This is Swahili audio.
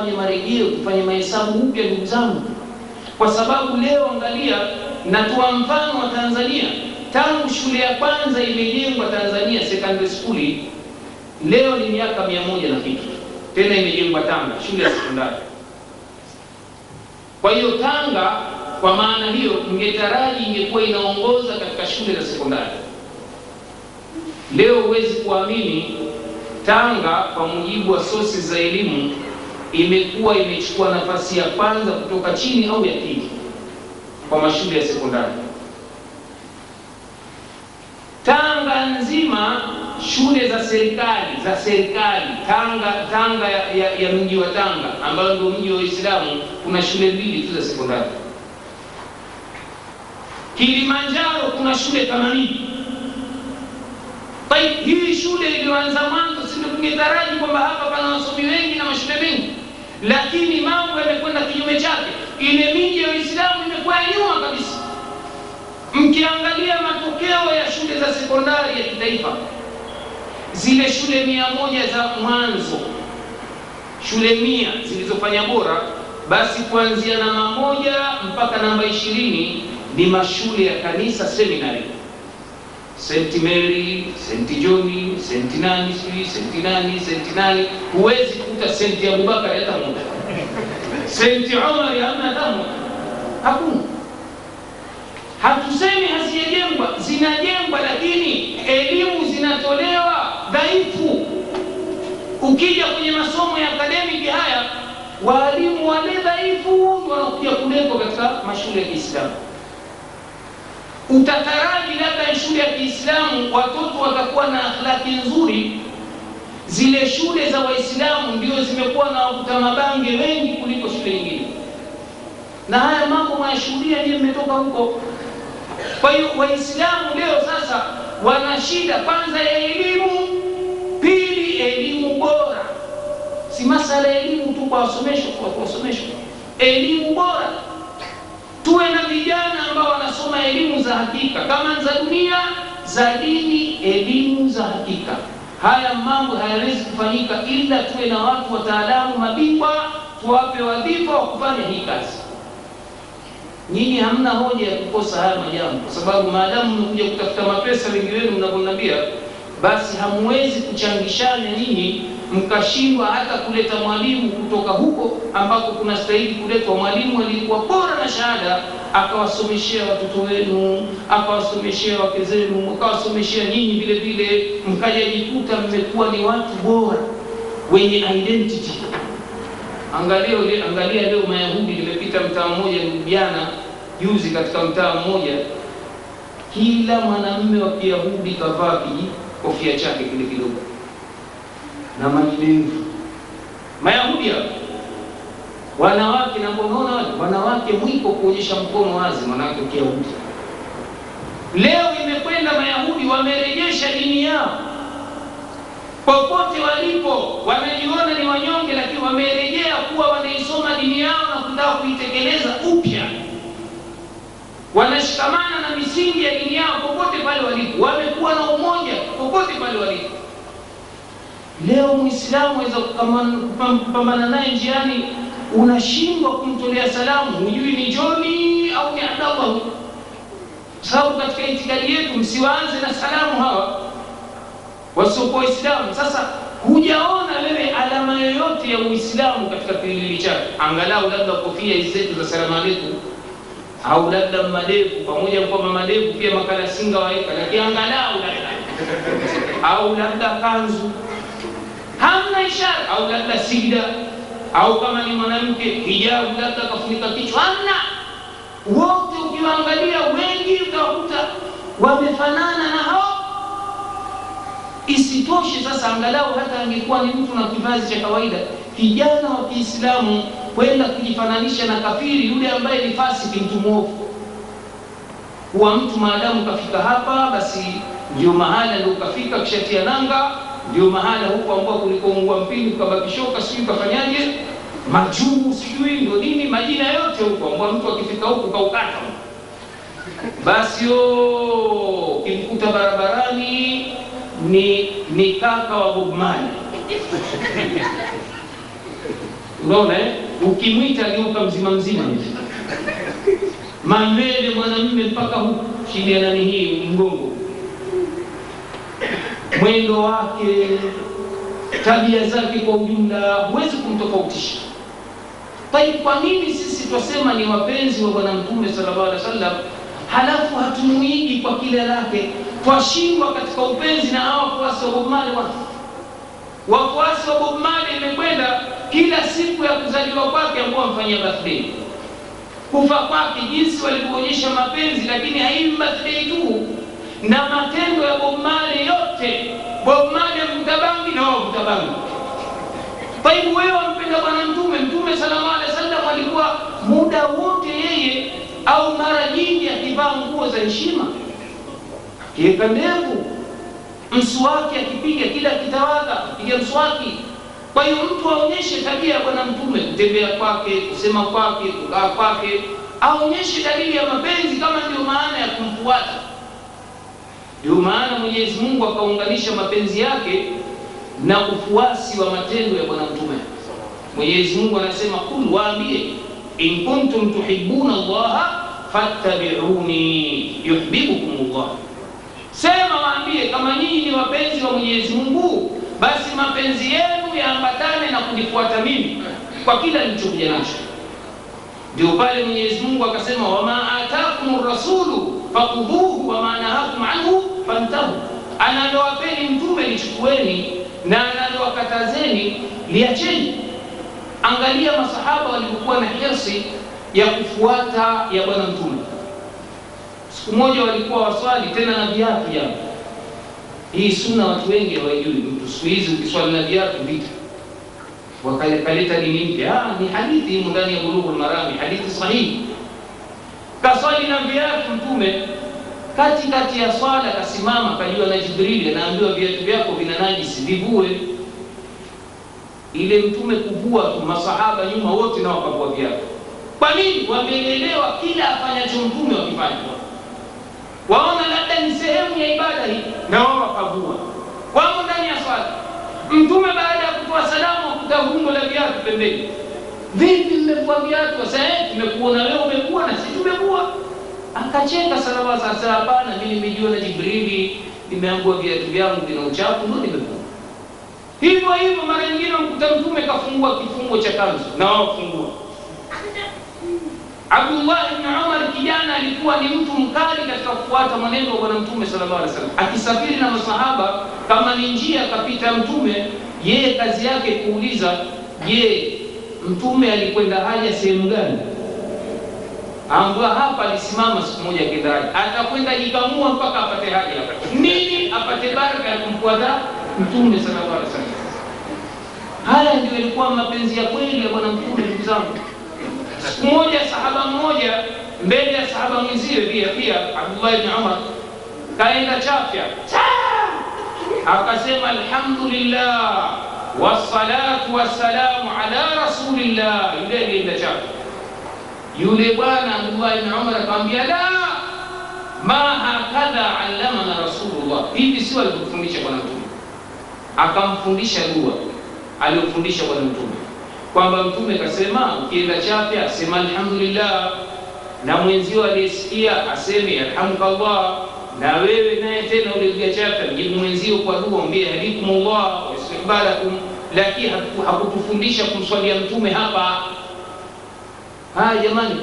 tufanye marejeo, kufanya mahesabu upya, ndugu zangu, kwa sababu leo angalia, natoa mfano wa Tanzania. Tangu shule ya kwanza imejengwa Tanzania secondary school, leo ni miaka mia moja na kitu, tena imejengwa Tanga, shule ya sekondari. Kwa hiyo Tanga, kwa maana hiyo, ingetaraji ingekuwa inaongoza katika shule za sekondari. Leo huwezi kuamini, Tanga kwa mujibu wa sosi za elimu imekuwa imechukua nafasi ya kwanza kutoka chini au ya pili kwa mashule ya sekondari. Tanga nzima shule za serikali za serikali Tanga Tanga ya, ya, ya mji wa Tanga ambayo ndio mji wa Uislamu kuna shule mbili tu za sekondari. Kilimanjaro kuna shule 80. Hii shule iliyoanza mwanzo, si kwamba hapa pana wasomi wengi na mashule mengi, lakini mambo yamekwenda kinyume chake. Ile miji ya Uislamu imekuwa ya nyuma kabisa. Mkiangalia matokeo ya shule za sekondari ya kitaifa, zile shule mia moja za mwanzo, shule mia zilizofanya bora, basi kuanzia namba moja mpaka namba ishirini ni mashule ya kanisa seminary St. Mary, senti John, senti nani sijui St. nani St. nani, huwezi kuta senti Abubakar hata moja, St. Umar hamna hata moja, hakuna. Hatusemi hazijajengwa, zinajengwa, lakini elimu zinatolewa dhaifu. Ukija kwenye masomo ya akademiki haya, waalimu wale dhaifu ndio wanakuja kuletwa katika mashule ya Kiislamu utataraji labda shule ya Kiislamu watoto watakuwa na akhlaki nzuri. Zile shule za Waislamu ndio zimekuwa na wavuta mabange wengi kuliko shule nyingine, na haya mambo mwayashuhudia, ndiye mmetoka huko. Kwa hiyo Waislamu leo sasa wana shida kwanza ya elimu, pili elimu bora. Si masala ya elimu tu kwa wasomesho elimu bora tuwe na vijana ambao wanasoma elimu za hakika kama za dunia za dini, elimu za hakika. Haya mambo hayawezi kufanyika ila tuwe na watu wataalamu, mabingwa, tuwape wadhifa wa kufanya hii kazi. Nyinyi hamna hoja ya kukosa haya majambo, kwa sababu maadamu mnakuja kutafuta mapesa, wengi wenu mnavyoniambia, basi hamwezi kuchangishana nyinyi mkashindwa hata kuleta mwalimu kutoka huko ambako kuna stahili kuletwa mwalimu aliyekuwa bora na shahada, akawasomeshea watoto wenu, akawasomeshea wake zenu, akawasomeshea nyinyi vile vile, mkajajikuta mmekuwa ni watu bora wenye identity. Angalia, angalia leo Mayahudi, limepita mtaa mmoja jana juzi, katika mtaa mmoja, kila mwanamume wa Kiyahudi kavaa kofia chake kile kidogo na majidevu Mayahudi wanawake na wanawake mwiko kuonyesha mkono wazi, mwanamke Kiyahudi. Leo imekwenda Mayahudi wamerejesha dini yao popote walipo, wamejiona ni wanyonge, lakini wamerejea kuwa wanaisoma dini yao na kutaka kuitekeleza upya. Wanashikamana na misingi ya dini yao popote pale walipo, wamekuwa na umoja popote pale walipo. Leo Muislamu aweza kupambana naye njiani, unashindwa kumtolea salamu, hujui ni Joni au ni Abdallah, sababu katika itikadi yetu msiwaanze na salamu hawa wasiokuwa Waislamu. Sasa hujaona wewe alama yoyote ya Uislamu katika kiwiliwili chake, angalau labda kofia hizi zetu za salamu alaikum au labda madevu, pamoja kwamba madevu pia makalasinga waweka, lakini angalau labda. Au labda kanzu hamna ishara. Au labda sida. Au kama ni mwanamke hijabu labda kafunika kichwa, hamna. Wote ukiwaangalia wengi utakuta wamefanana na hao. Isitoshe sasa, angalau hata angekuwa ni mtu na kivazi cha kawaida, kijana wa Kiislamu kwenda kujifananisha na kafiri yule ambaye ni fasiki, mtu mwovu, kuwa mtu maadamu kafika hapa, basi ndio mahala ndio kafika, kishatia nanga ndio mahala ambao kulikoungua mpini ukabakishoka, sijui kafanyaje, majuu sijui ndio nini, majina yote huko ambao mtu akifika huku kaukata, basi kimkuta barabarani ni ni kaka wa Bob Unaona eh? Ukimwita ageuka mzima mzima manywele mwanamume mpaka huku. Chini ya nani hii? Mgongo, mwendo wake, tabia zake kwa ujumla, huwezi kumtofautisha. Taibu, kwa nini sisi twasema ni wapenzi wa Bwana Mtume sallallahu alaihi wasallam, halafu hatumuigi kwa kile lake, twashindwa katika upenzi na hawa wafuasi wa Bob Marley? Wafuasi wa Bob Marley imekwenda kila siku ya kuzaliwa kwake ambao wamfanyia birthday, kufa kwake, jinsi walivyoonyesha mapenzi, lakini haivi birthday tu na matendo ya Bob yote. Bob Marley mvuta bangi na wao wavuta bangi. Taibu, wewe wampenda Bwana Mtume. Mtume sallallahu alaihi wasallam alikuwa muda wote yeye au mara nyingi akivaa nguo za heshima, akiweka ndevu, mswaki akipiga, kila kitawadha akipiga mswaki. Kwa hiyo mtu aonyeshe tabia ya Bwana Mtume, kutembea kwake, kusema kwake, kukaa kwake, aonyeshe dalili ya mapenzi, kama ndio maana ya kumfuata. Ndio maana Mwenyezi Mungu akaunganisha mapenzi yake na ufuasi wa matendo ya Bwana Mtume. Mwenyezi Mungu anasema kul, waambie in kuntum tuhibbuna Allaha fattabi'uni yuhibbukum Allah, sema waambie kama nyinyi ni wapenzi wa Mwenyezi Mungu, basi mapenzi yenu yaambatane na kunifuata mimi kwa kila nilichokuja nacho. Ndio pale Mwenyezi Mungu akasema wama atakum rasulu fakuduhu wama nahakum anhu fantahu, analowapeni mtume lichukueni na analowakatazeni liacheni. Angalia masahaba walivyokuwa na hirsi ya kufuata ya bwana mtume. Siku moja walikuwa waswali tena na viatu jama. hii sunna, watu wengi hawajui. Mtu siku hizi ukiswali na viatu vita wakaleta dini mpya. Ni hadithi imo ndani ya Bulughul Marami, hadithi sahihi. Kaswali na viatu mtume kati kati ya swala kasimama, kajua na Jibrili anaambiwa viatu vyako vina najisi, vivue. Ile mtume kuvua masahaba nyuma wote nao wakavua viatu. Kwa nini? Wameelewa kila afanyacho mtume wakifanya, waona labda ni sehemu ya ibada hii, na wao wakavua. Wamo ndani ya swala, mtume baada ya kutoa salamu wakuta hungo la viatu pembeni. Vipi mmevua viatu? Sasa tumekuona wewe umekuwa na sisi tumekuwa Akacheka salama. Sasa hapana, mimi nimejua na Jibrili, nimeangua viatu vyangu vina uchafu, ndio nimevua. Hivyo hivyo, mara nyingine mkuta mtume kafungua kifungo cha kanzu na wafungua. Abdullah ibn Umar kijana alikuwa ni mtu mkali katika kufuata mwenendo wa bwana mtume sallallahu alaihi wasallam, akisafiri na masahaba, kama ni njia akapita mtume, yeye kazi yake kuuliza, je, mtume alikwenda haja sehemu gani? Ambwa hapa alisimama siku moja akenda atakwenda jikamua mpaka apate haja nini, apate baraka ya kumfuata mtume sallallahu alaihi wasallam. Haya ndio ilikuwa mapenzi ya kweli ya bwana mtume. Ndugu zangu, siku moja sahaba mmoja mbele ya sahaba mwenziwe pia pia Abdullah ibn Umar kaenda chafya, akasema alhamdulillah wassalatu wassalamu ala rasulillah. Yule alienda chafya yule bwana Abdullah ibn Umar akamwambia, la ma hakadha allamana rasulullah, hivi sio alivyofundisha bwana mtume. Akamfundisha dua aliyofundisha bwana mtume, kwamba mtume kasema, ukienda chafya asema alhamdulillah, na mwenzio aliyesikia aseme yarhamukallah, na wewe naye tena uliingia chafya mjibu mwenzio kwa dua, mwambie hadikumullah wa istiqbalakum. Lakini hakutufundisha kumswalia mtume hapa. Haya jamani,